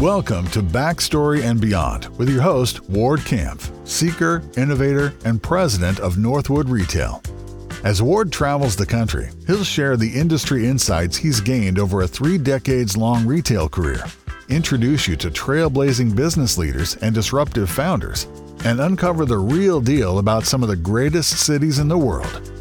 Welcome to Backstory and Beyond with your host, Ward Kampf, seeker, innovator, and president of Northwood Retail. As Ward travels the country, he'll share the industry insights he's gained over a three decades long retail career, introduce you to trailblazing business leaders and disruptive founders, and uncover the real deal about some of the greatest cities in the world.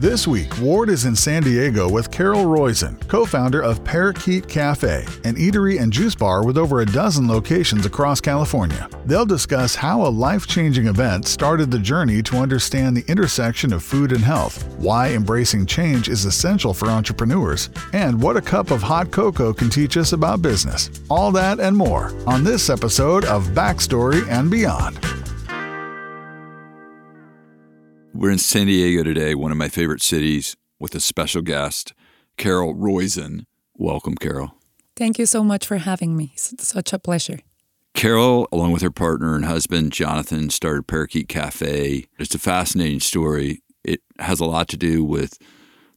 This week, Ward is in San Diego with Carol Roizen, co founder of Parakeet Cafe, an eatery and juice bar with over a dozen locations across California. They'll discuss how a life changing event started the journey to understand the intersection of food and health, why embracing change is essential for entrepreneurs, and what a cup of hot cocoa can teach us about business. All that and more on this episode of Backstory and Beyond. We're in San Diego today, one of my favorite cities, with a special guest, Carol Roizen. Welcome, Carol. Thank you so much for having me. It's such a pleasure. Carol, along with her partner and husband, Jonathan, started Parakeet Cafe. It's a fascinating story. It has a lot to do with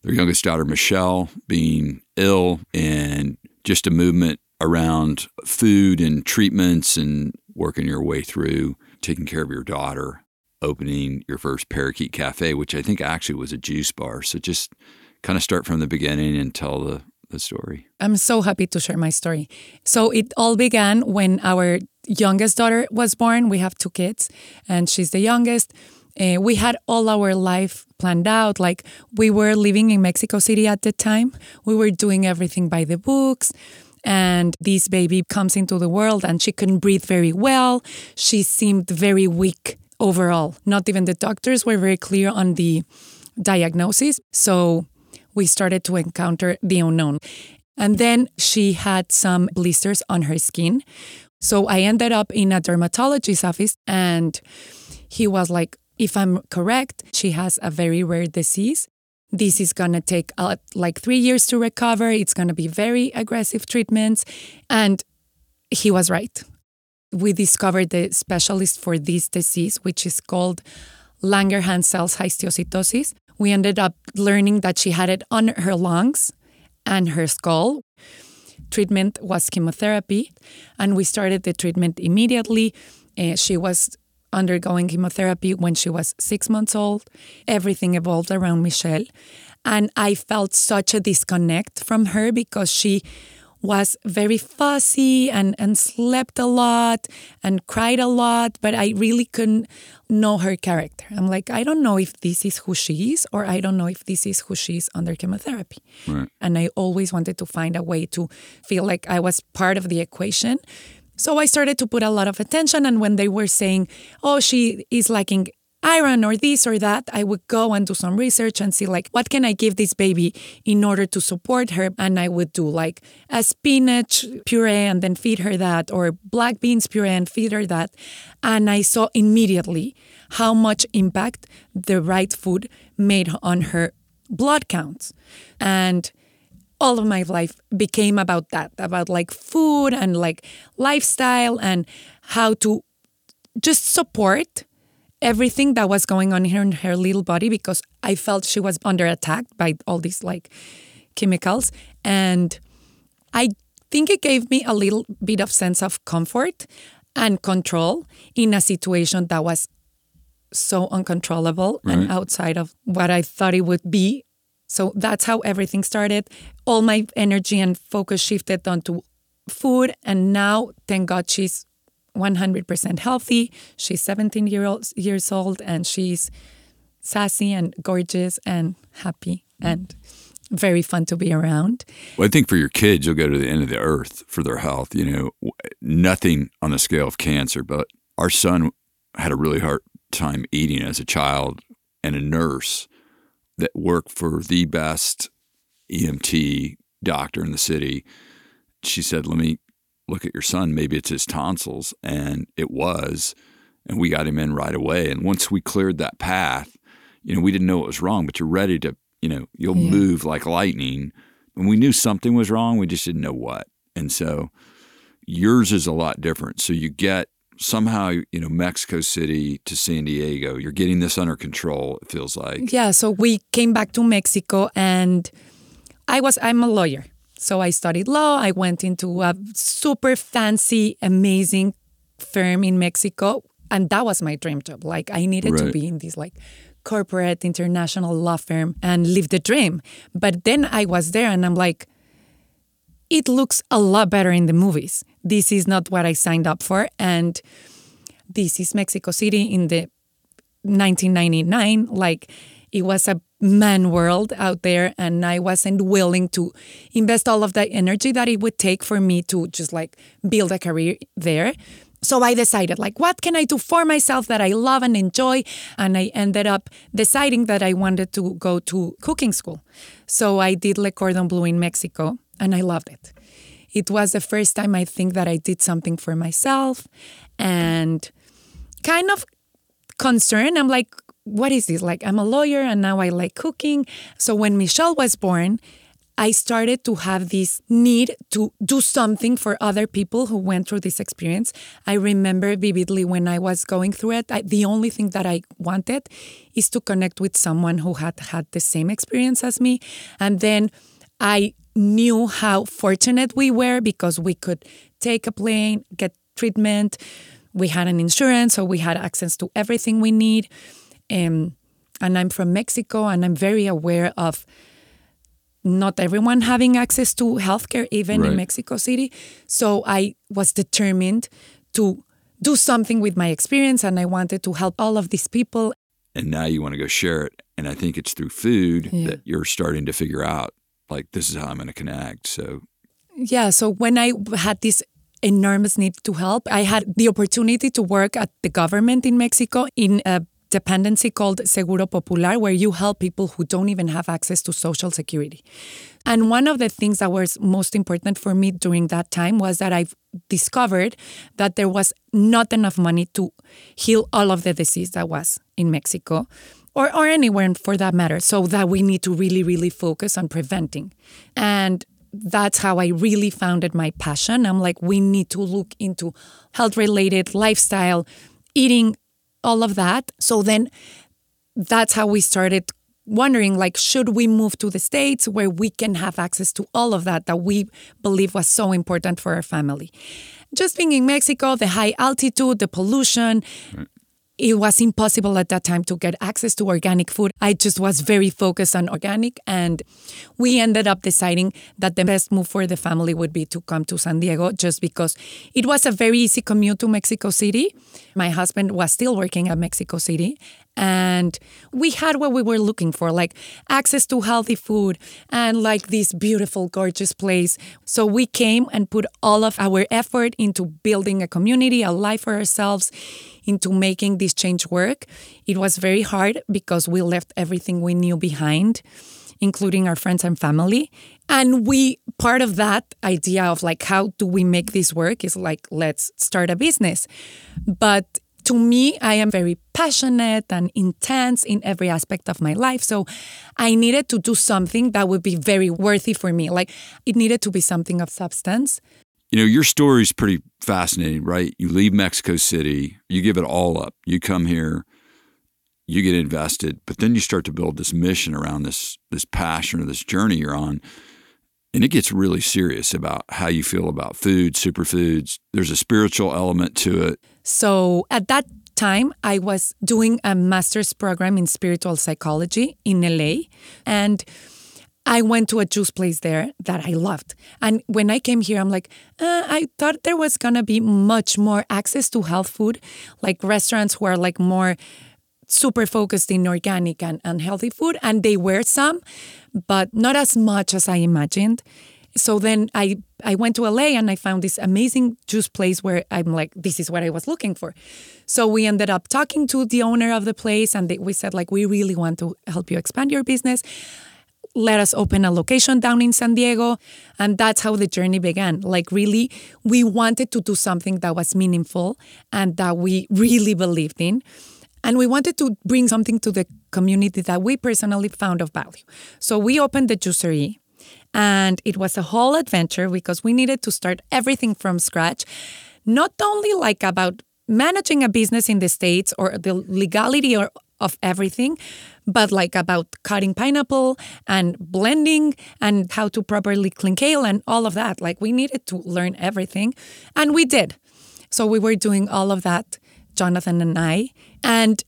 their youngest daughter, Michelle, being ill and just a movement around food and treatments and working your way through taking care of your daughter opening your first Parakeet Cafe, which I think actually was a juice bar. So just kind of start from the beginning and tell the, the story. I'm so happy to share my story. So it all began when our youngest daughter was born. We have two kids, and she's the youngest. Uh, we had all our life planned out. Like we were living in Mexico City at the time. We were doing everything by the books. And this baby comes into the world and she couldn't breathe very well. She seemed very weak overall. Not even the doctors were very clear on the diagnosis. So we started to encounter the unknown. And then she had some blisters on her skin. So I ended up in a dermatologist's office and he was like, if I'm correct, she has a very rare disease. This is going to take uh, like three years to recover. It's going to be very aggressive treatments. And he was right we discovered the specialist for this disease, which is called Langerhans cells histiocytosis. We ended up learning that she had it on her lungs and her skull. Treatment was chemotherapy, and we started the treatment immediately. Uh, she was undergoing chemotherapy when she was six months old. Everything evolved around Michelle. And I felt such a disconnect from her because she was very fussy and, and slept a lot and cried a lot, but I really couldn't know her character. I'm like, I don't know if this is who she is, or I don't know if this is who she is under chemotherapy. Right. And I always wanted to find a way to feel like I was part of the equation. So I started to put a lot of attention. And when they were saying, oh, she is lacking iron or this or that, I would go and do some research and see like what can I give this baby in order to support her. And I would do like a spinach puree and then feed her that, or black beans puree and feed her that. And I saw immediately how much impact the right food made on her blood counts. And all of my life became about that, about like food and like lifestyle and how to just support everything that was going on here in her little body because I felt she was under attack by all these like chemicals. And I think it gave me a little bit of sense of comfort and control in a situation that was so uncontrollable right. and outside of what I thought it would be. So that's how everything started. All my energy and focus shifted onto food. And now, thank God, she's 100% healthy. She's 17 year old, years old and she's sassy and gorgeous and happy and very fun to be around. Well, I think for your kids, you'll go to the end of the earth for their health. You know, nothing on the scale of cancer, but our son had a really hard time eating as a child, and a nurse that worked for the best ENT doctor in the city. She said, Let me look at your son, maybe it's his tonsils. And it was. And we got him in right away. And once we cleared that path, you know, we didn't know what was wrong, but you're ready to, you know, you'll yeah. move like lightning. And we knew something was wrong, we just didn't know what. And so yours is a lot different. So you get somehow, you know, Mexico City to San Diego, you're getting this under control, it feels like. Yeah, so we came back to Mexico and I was I'm a lawyer. So I studied law. I went into a super fancy, amazing firm in Mexico and that was my dream job. Like I needed right. to be in this like corporate international law firm and live the dream. But then I was there and I'm like it looks a lot better in the movies. This is not what I signed up for. And this is Mexico City in the 1999. Like it was a man world out there, and I wasn't willing to invest all of the energy that it would take for me to just like build a career there. So I decided, like, what can I do for myself that I love and enjoy? And I ended up deciding that I wanted to go to cooking school. So I did Le Cordon Bleu in Mexico and I loved it. It was the first time I think that I did something for myself and kind of concerned. I'm like, what is this? Like, I'm a lawyer and now I like cooking. So when Michelle was born, I started to have this need to do something for other people who went through this experience. I remember vividly when I was going through it, I, the only thing that I wanted is to connect with someone who had had the same experience as me. And then I knew how fortunate we were because we could take a plane, get treatment. We had an insurance, so we had access to everything we need. Um, and I'm from Mexico, and I'm very aware of not everyone having access to healthcare, even right. in Mexico City. So I was determined to do something with my experience, and I wanted to help all of these people. And now you want to go share it. And I think it's through food yeah. that you're starting to figure out like this is how I'm going to connect. So yeah, so when I had this enormous need to help, I had the opportunity to work at the government in Mexico in a dependency called Seguro Popular, where you help people who don't even have access to Social Security. And one of the things that was most important for me during that time was that I discovered that there was not enough money to heal all of the disease that was in Mexico or, or anywhere for that matter. So that we need to really, really focus on preventing. And that's how I really founded my passion. I'm like, we need to look into health related lifestyle, eating, all of that. So then that's how we started wondering like should we move to the states where we can have access to all of that that we believe was so important for our family just being in mexico the high altitude the pollution it was impossible at that time to get access to organic food. I just was very focused on organic. And we ended up deciding that the best move for the family would be to come to San Diego just because it was a very easy commute to Mexico City. My husband was still working at Mexico City and we had what we were looking for like access to healthy food and like this beautiful gorgeous place so we came and put all of our effort into building a community a life for ourselves into making this change work it was very hard because we left everything we knew behind including our friends and family and we part of that idea of like how do we make this work is like let's start a business but to me, I am very passionate and intense in every aspect of my life. So I needed to do something that would be very worthy for me. Like it needed to be something of substance. You know, your story is pretty fascinating, right? You leave Mexico City, you give it all up, you come here, you get invested, but then you start to build this mission around this this passion or this journey you're on. And it gets really serious about how you feel about food, superfoods. There's a spiritual element to it. So at that time, I was doing a master's program in spiritual psychology in LA. And I went to a juice place there that I loved. And when I came here, I'm like, uh, I thought there was going to be much more access to health food, like restaurants who are like more super focused in organic and, and healthy food. And they were some, but not as much as I imagined. So then I I went to LA and I found this amazing juice place where I'm like, this is what I was looking for. So we ended up talking to the owner of the place and they, we said like, we really want to help you expand your business. Let us open a location down in San Diego. And that's how the journey began. Like, really, we wanted to do something that was meaningful and that we really believed in. And we wanted to bring something to the community that we personally found of value. So we opened the juicery and it was a whole adventure because we needed to start everything from scratch, not only like about managing a business in the States or the legality or, of everything, but like about cutting pineapple and blending and how to properly clean kale and all of that. Like we needed to learn everything. And we did. So we were doing all of that, Jonathan and I. And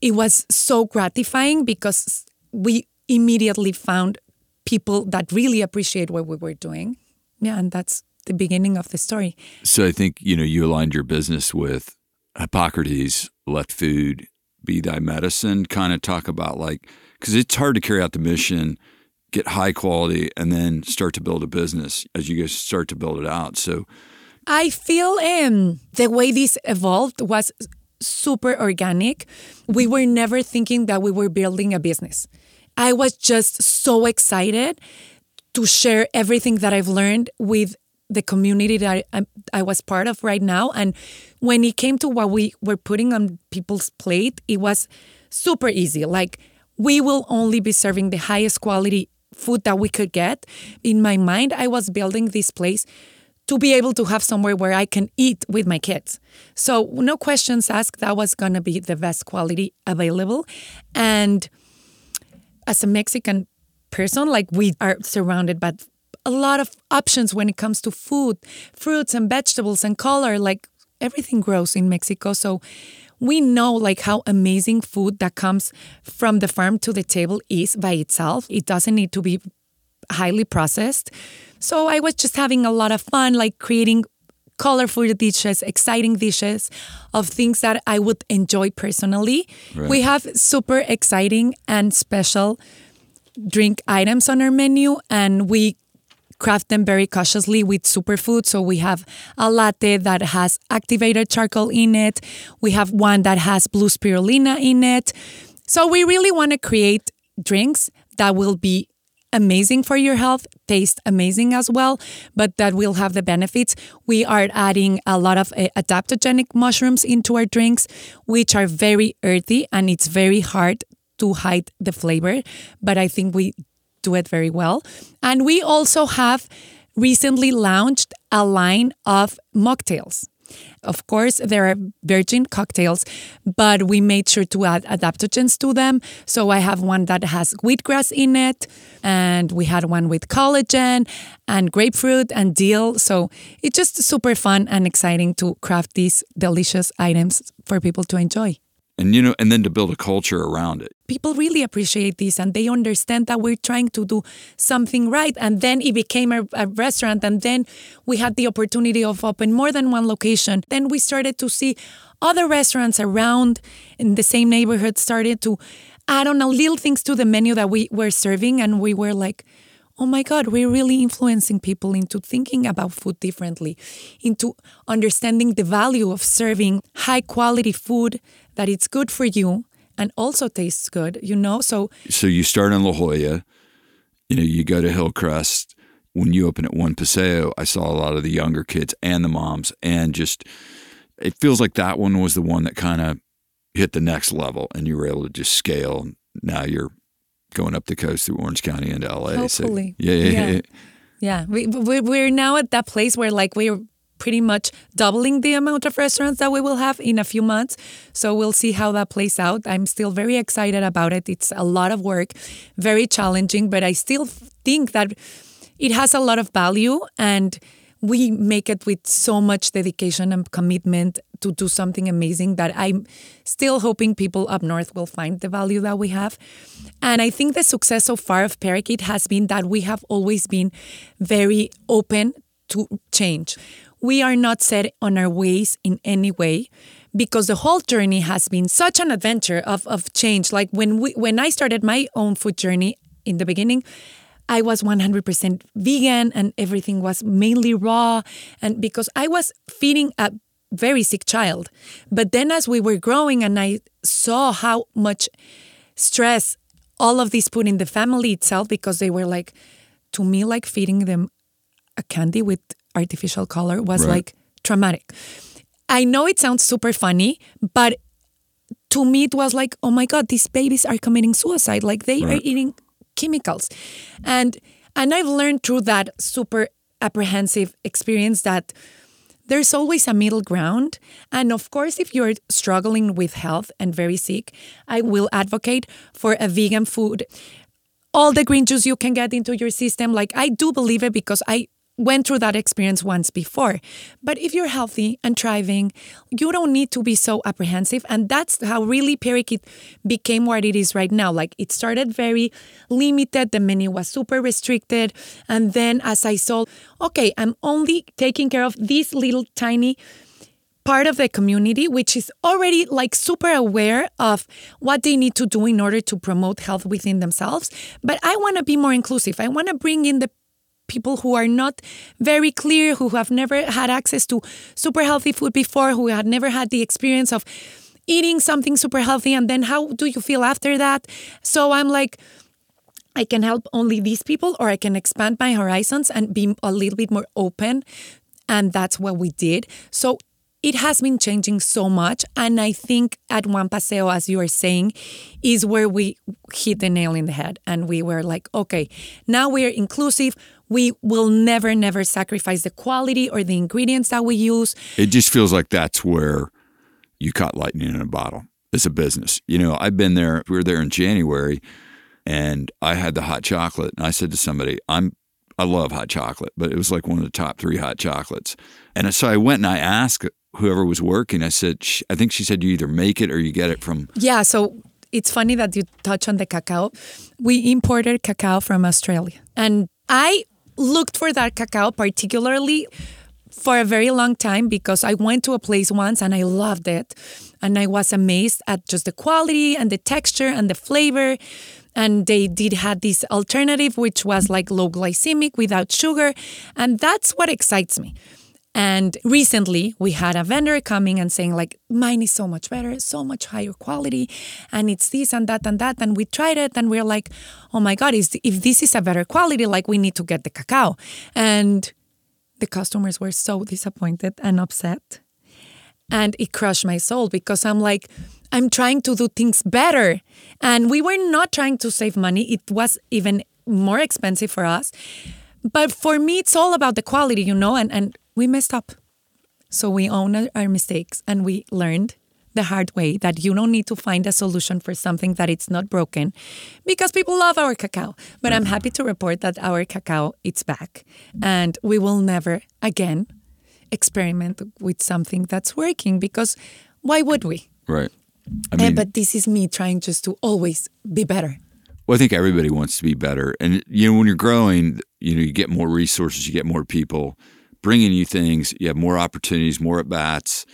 it was so gratifying because we immediately found people that really appreciate what we were doing. Yeah, and that's the beginning of the story. So I think, you know, you aligned your business with Hippocrates, left food be thy medicine, kind of talk about like, because it's hard to carry out the mission, get high quality, and then start to build a business as you guys start to build it out. So I feel um, the way this evolved was super organic. We were never thinking that we were building a business. I was just so excited to share everything that I've learned with the community that I, I, was part of right now. And when it came to what we were putting on people's plate, it was super easy. Like, we will only be serving the highest quality food that we could get. In my mind, I was building this place to be able to have somewhere where I can eat with my kids. So, no questions asked, that was going to be the best quality available. And as a Mexican person, like we are surrounded by a lot of options when it comes to food, fruits and vegetables and color. Like everything grows in Mexico. So we know like how amazing food that comes from the farm to the table is by itself. It doesn't need to be highly processed. So I was just having a lot of fun, like creating colorful dishes, exciting dishes of things that I would enjoy personally. Right. We have super exciting and special drink items on our menu, and we craft them very cautiously with superfood. So we have a latte that has activated charcoal in it. We have one that has blue spirulina in it. So we really want to create drinks that will be amazing for your health, taste amazing as well, but that will have the benefits. We are adding a lot of uh, adaptogenic mushrooms into our drinks, which are very earthy and it's very hard to hide the flavor, but I think we do it very well. And we also have recently launched a line of mocktails. Of course, there are virgin cocktails, but we made sure to add adaptogens to them. So I have one that has wheatgrass in it, and we had one with collagen and grapefruit and dill. So it's just super fun and exciting to craft these delicious items for people to enjoy and you know and then to build a culture around it people really appreciate this and they understand that we're trying to do something right. And then it became a, a, restaurant and then we had the opportunity of open more than one location. Then we started to see other restaurants around in the same neighborhood started to add on little things to the menu that we were serving. And we were like oh my God, we're really influencing people into thinking about food differently, into understanding the value of serving high quality food that it's good for you and also tastes good, you know? So So you start in La Jolla, you know, you go to Hillcrest. When you open at One Paseo, I saw a lot of the younger kids and the moms and just it feels like that one was the one that kind of hit the next level and you were able to just scale. Now you're going up the coast through Orange County into LA. Hopefully. So, yeah, yeah, yeah. yeah. yeah. We, we're now at that place where like we're pretty much doubling the amount of restaurants that we will have in a few months. So we'll see how that plays out. I'm still very excited about it. It's a lot of work, very challenging, but I still think that it has a lot of value and we make it with so much dedication and commitment to do something amazing that I'm still hoping people up north will find the value that we have. And I think the success so far of Parakeet has been that we have always been very open to change. We are not set on our ways in any way because the whole journey has been such an adventure of, of change. Like when we when I started my own food journey in the beginning, I was 100% vegan and everything was mainly raw. And because I was feeding a very sick child. But then as we were growing and I saw how much stress all of this put in the family itself, because they were like, to me, like feeding them a candy with artificial color was right. like traumatic. I know it sounds super funny, but to me it was like, oh my God, these babies are committing suicide. Like they right. are eating chemicals. And and I've learned through that super apprehensive experience that there's always a middle ground. And of course, if you're struggling with health and very sick, I will advocate for a vegan food. All the green juice you can get into your system. Like, I do believe it because I went through that experience once before. But if you're healthy and thriving, you don't need to be so apprehensive. And that's how really Parakeet became what it is right now. Like it started very limited, the menu was super restricted. And then as I saw, okay, I'm only taking care of this little tiny part of the community which is already like super aware of what they need to do in order to promote health within themselves but i want to be more inclusive i want to bring in the people who are not very clear, who have never had access to super healthy food before, who had never had the experience of eating something super healthy. And then how do you feel after that? So I'm like, I can help only these people, or I can expand my horizons and be a little bit more open. And that's what we did. So it has been changing so much. And I think at One Paseo, as you are saying, is where we hit the nail in the head. And we were like, okay, now we're inclusive we will never, never sacrifice the quality or the ingredients that we use. It just feels like that's where you caught lightning in a bottle. It's a business. You know, I've been there. We were there in January, and I had the hot chocolate, and I said to somebody, "I'm." I love hot chocolate, but it was like one of the top three hot chocolates. And so I went and I asked whoever was working, I said, I think she said you either make it or you get it from. Yeah. So it's funny that you touch on the cacao. We imported cacao from Australia. And I looked for that cacao particularly for a very long time because I went to a place once and I loved it. And I was amazed at just the quality and the texture and the flavor. And they did have this alternative, which was like low glycemic without sugar. And that's what excites me. And recently we had a vendor coming and saying, like, mine is so much better, so much higher quality, and it's this and that and that. And we tried it and we're like, oh my God, is if this is a better quality, like we need to get the cacao. And the customers were so disappointed and upset. And it crushed my soul because I'm like, I'm trying to do things better. And we were not trying to save money. It was even more expensive for us. But for me, it's all about the quality, you know, and, and we messed up. So we own our mistakes and we learned the hard way that you don't need to find a solution for something that it's not broken because people love our cacao. But I'm happy to report that our cacao it's back and we will never again experiment with something that's working because why would we? Right. I eh, mean, and, but this is me trying just to always be better. Well, I think everybody wants to be better. And you know, when you're growing, you know, you get more resources, you get more people bringing you things. You have more opportunities, more at bats,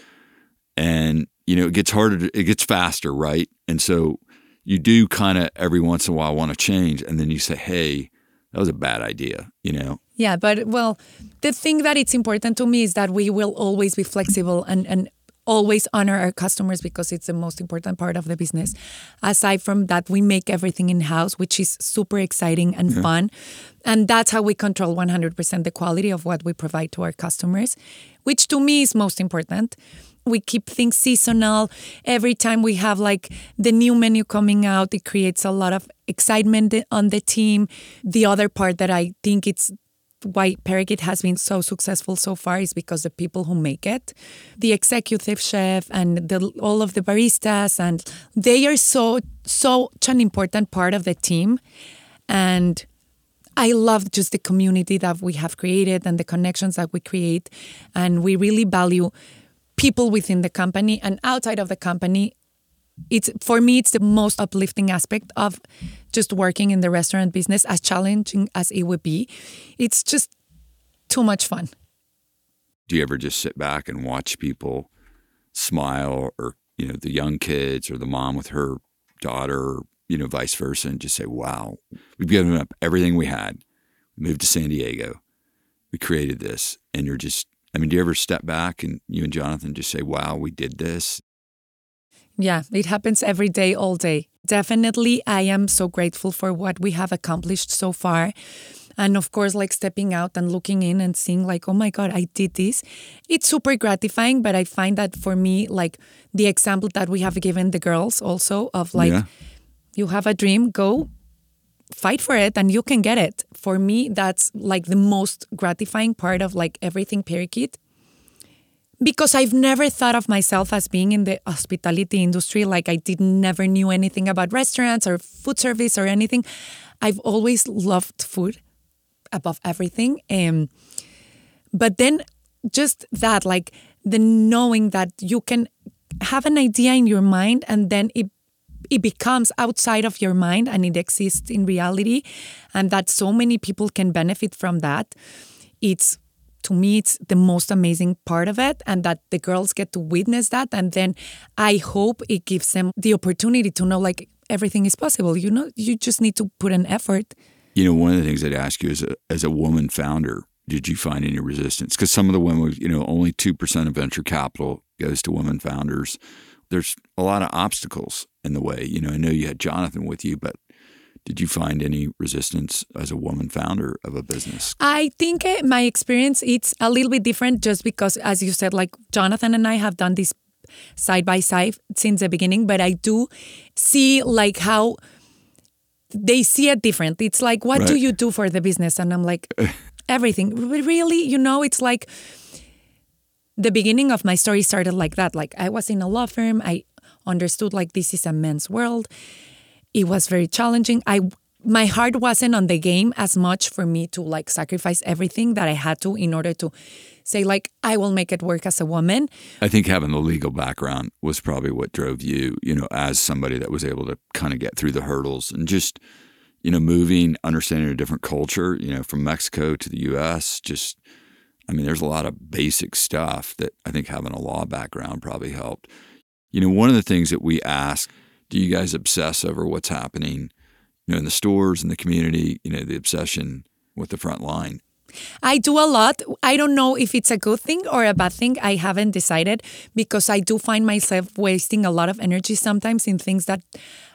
and you know it gets harder. To, it gets faster, right? And so you do kind of every once in a while want to change, and then you say, "Hey, that was a bad idea," you know. Yeah, but well, the thing that it's important to me is that we will always be flexible and and always honor our customers because it's the most important part of the business. Aside from that, we make everything in house, which is super exciting and yeah. fun. And that's how we control 100% the quality of what we provide to our customers, which to me is most important. We keep things seasonal. Every time we have like the new menu coming out, it creates a lot of excitement on the team. The other part that I think it's why Parakeet has been so successful so far is because the people who make it, the executive chef and the, all of the baristas, and they are so such an important part of the team. And I love just the community that we have created and the connections that we create, and we really value people within the company and outside of the company it's for me it's the most uplifting aspect of just working in the restaurant business as challenging as it would be. It's just too much fun. Do you ever just sit back and watch people smile or you know the young kids or the mom with her daughter or you know vice versa and just say wow we've given up everything we had. We moved to san diego. We created this. And you're just i mean do you ever step back and you and jonathan just say wow we did this yeah, it happens every day, all day. Definitely, I am so grateful for what we have accomplished so far. And of course, like stepping out and looking in and seeing, like, oh my God, I did this. It's super gratifying. But I find that for me, like the example that we have given the girls also of like, yeah. you have a dream, go fight for it and you can get it. For me, that's like the most gratifying part of like everything Parakeet because I've never thought of myself as being in the hospitality industry. Like I did never knew anything about restaurants or food service or anything. I've always loved food above everything. Um, but then just that, like the knowing that you can have an idea in your mind and then it it becomes outside of your mind and it exists in reality and that so many people can benefit from that it's to me it's the most amazing part of it and that the girls get to witness that and then i hope it gives them the opportunity to know like everything is possible. You know you just need to put an effort. You know one of the things i'd ask you as a uh, as a woman founder did you find any resistance? Because some of the women you know only 2% of venture capital goes to women founders. There's a lot of obstacles in the way. You know i know you had jonathan with you but did you find any resistance as a woman founder of a business? I think uh, my experience it's a little bit different just because as you said like Jonathan and I have done this side by side since the beginning, but I do see like how they see it different. It's like what right. do you do for the business and I'm like everything. Really, you know, it's like the beginning of my story started like that. Like I was in a law firm, I understood like this is a men's world it was very challenging. I my heart wasn't on the game as much for me to like sacrifice everything that I had to in order to say like I will make it work as a woman. I think having the legal background was probably what drove you, you know, as somebody that was able to kind of get through the hurdles and just you know moving, understanding a different culture, you know, from Mexico to the US, just I mean, there's a lot of basic stuff that I think having a law background probably helped. You know, one of the things that we ask do you guys obsess over what's happening, you know, in the stores in the community? You know, the obsession with the front line. I do a lot. I don't know if it's a good thing or a bad thing. I haven't decided because I do find myself wasting a lot of energy sometimes in things that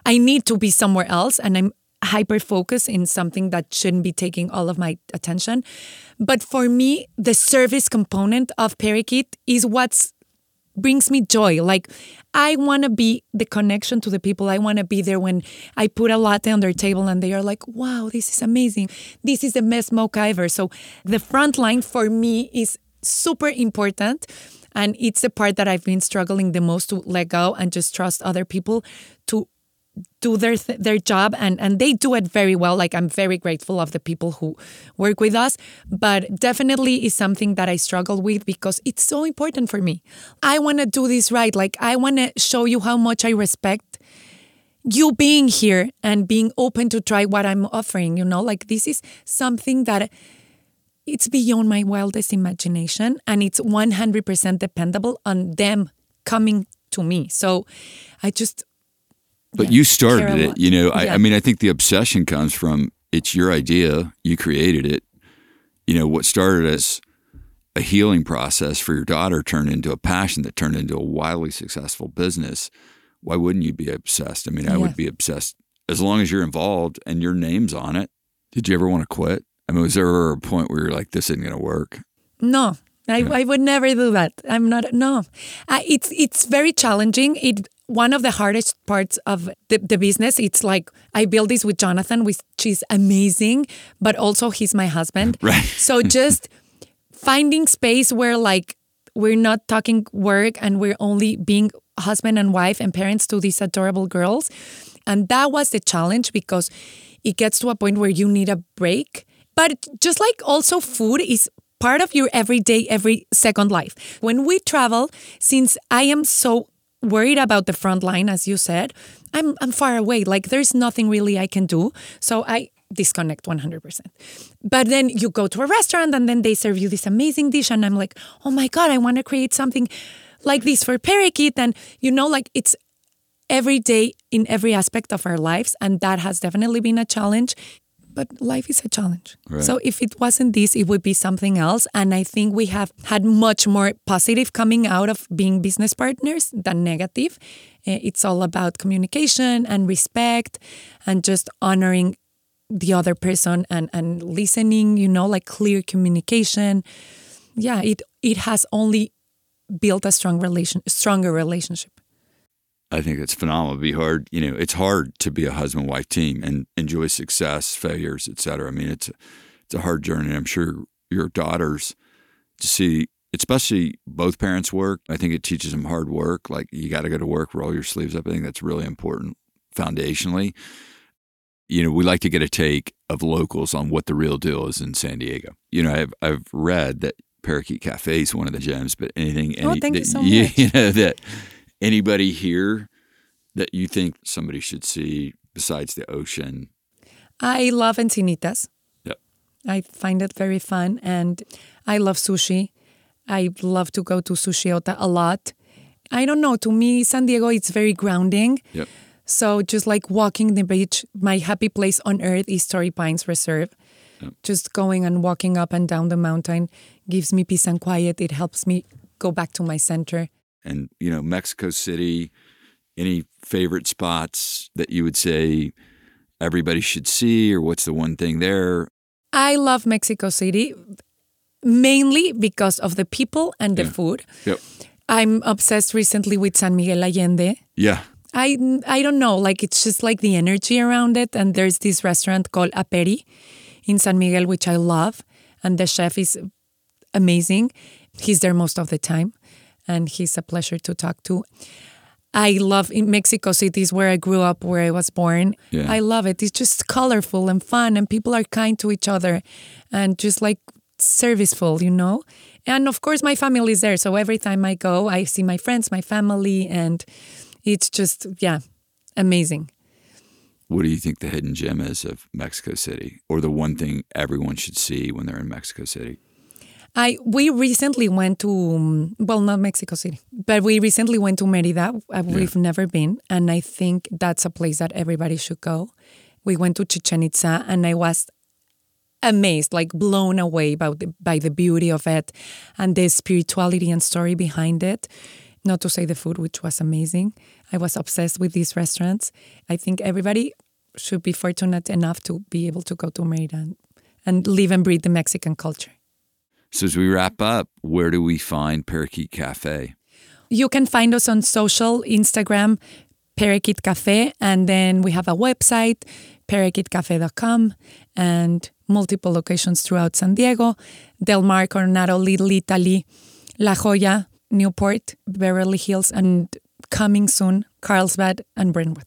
I need to be somewhere else and I'm hyper focused in something that shouldn't be taking all of my attention. But for me, the service component of Parakeet is what's brings me joy. Like I want to be the connection to the people. I want to be there when I put a latte on their table and they are like, "Wow, this is amazing. This is the best mocha ever." So the front line for me is super important. And it's the part that I've been struggling the most to let go and just trust other people to do their th- their job and and they do it very well. Like i'm very grateful of the people who work with us but definitely is something that i struggle with because it's so important for me. I want to do this right. Like i want to show you how much i respect you being here and being open to try what i'm offering you know? Like this is something that it's beyond my wildest imagination and it's 100% dependable on them coming to me. So i just but yeah. you started it, you know. I, I mean, I think the obsession comes from it's your idea, you created it. You know, what started as a healing process for your daughter turned into a passion that turned into a wildly successful business. Why wouldn't you be obsessed? I mean, I yeah. would be obsessed as long as you're involved and your name's on it. Did you ever want to quit? I mean, was there ever a point where you're like, this isn't going to work? No, I, yeah. I would never do that. I'm not. No, uh, it's it's very challenging. It one of the hardest parts of the, the business it's like i build this with jonathan which is amazing but also he's my husband. Right. So just finding space where like we're not talking work and we're only being husband and wife and parents to these adorable girls. And that was the challenge because it gets to a point where you need a break. But just like also food is part of your everyday every second life. When we travel since i am so worried about the front line, as you said, I'm I'm far away. Like there's nothing really I can do. So I disconnect 100%. But then you go to a restaurant and then they serve you this amazing dish and I'm like, "Oh my god, I want to create something like this for Parakeet." And you know like it's every day in every aspect of our lives and that has definitely been a challenge but life is a challenge. Right. So if it wasn't this, it would be something else. And I think we have had much more positive coming out of being business partners than negative. Eh, it's all about communication and respect and just honoring the other person and, and listening, you know, like clear communication. Yeah, it it has only built a strong relation stronger relationship. I think it's phenomenal. It'd be hard, you know, it's hard to be a husband wife team and enjoy success, failures, et cetera. I mean, it's a, it's a hard journey. I'm sure your daughters to see especially both parents work. I think it teaches them hard work. Like you got to go to work, roll your sleeves up. I think that's really important foundationally. You know, we like to get a take of locals on what the real deal is in San Diego. You know, I've I've read that Parakeet Cafe is one of the gems, but anything Oh, any, thank you so much. you know that anybody here that you think somebody should see besides the ocean. I love encinitas. Yep. I find it very fun and I love sushi. I love to go to Sushi Ota a lot. I don't know, to me, San Diego, it's very grounding. Yep. So just like walking the beach, my happy place on earth is Torrey Pines Reserve. Yep. Just going and walking up and down the mountain gives me peace and quiet. It helps me go back to my center. And you know Mexico City. Any favorite spots that you would say everybody should see, or what's the one thing there? I love Mexico City mainly because of the people and the Yeah. food. Yep. I'm obsessed recently with San Miguel Allende. Yeah. I I don't know, like it's just like the energy around it. And there's this restaurant called Aperi in San Miguel, which I love, and the chef is amazing. He's there most of the time, and he's a pleasure to talk to. I love in Mexico City is where I grew up, where I was born. Yeah. I love it. It's just colorful and fun, and people are kind to each other, and just like serviceful, you know. And of course, my family is there, so every time I go, I see my friends, my family, and it's just yeah, amazing. What do you think the hidden gem is of Mexico City, or the one thing everyone should see when they're in Mexico City? I we recently went to um, well not Mexico City, but we recently went to Merida. Uh, We've never been, and I think that's a place that everybody should go. We went to Chichen Itza, and I was amazed, like blown away by the, by the beauty of it and the spirituality and story behind it. Not to say the food, which was amazing. I was obsessed with these restaurants. I think everybody should be fortunate enough to be able to go to Merida and, and live and breathe the Mexican culture. So as we wrap up, where do we find Parakeet Cafe? You can find us on social, Instagram, Parakeet Cafe, and then we have a website, parakeetcafe.com, and multiple locations throughout San Diego, Del Mar, Coronado, Little Italy, La Jolla, Newport, Beverly Hills, and coming soon, Carlsbad and Brentwood.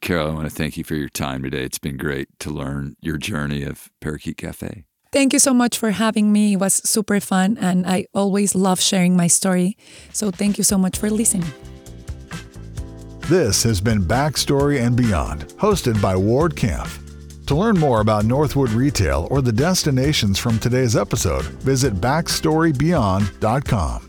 Carol, I want to thank you for your time today. It's been great to learn your journey of Parakeet Cafe. Thank you so much for having me. It was super fun, and I always love sharing my story. So thank you so much for listening. This has been Backstory and Beyond, hosted by Ward Kampf. To learn more about Northwood Retail or the destinations from today's episode, visit backstorybeyond.com.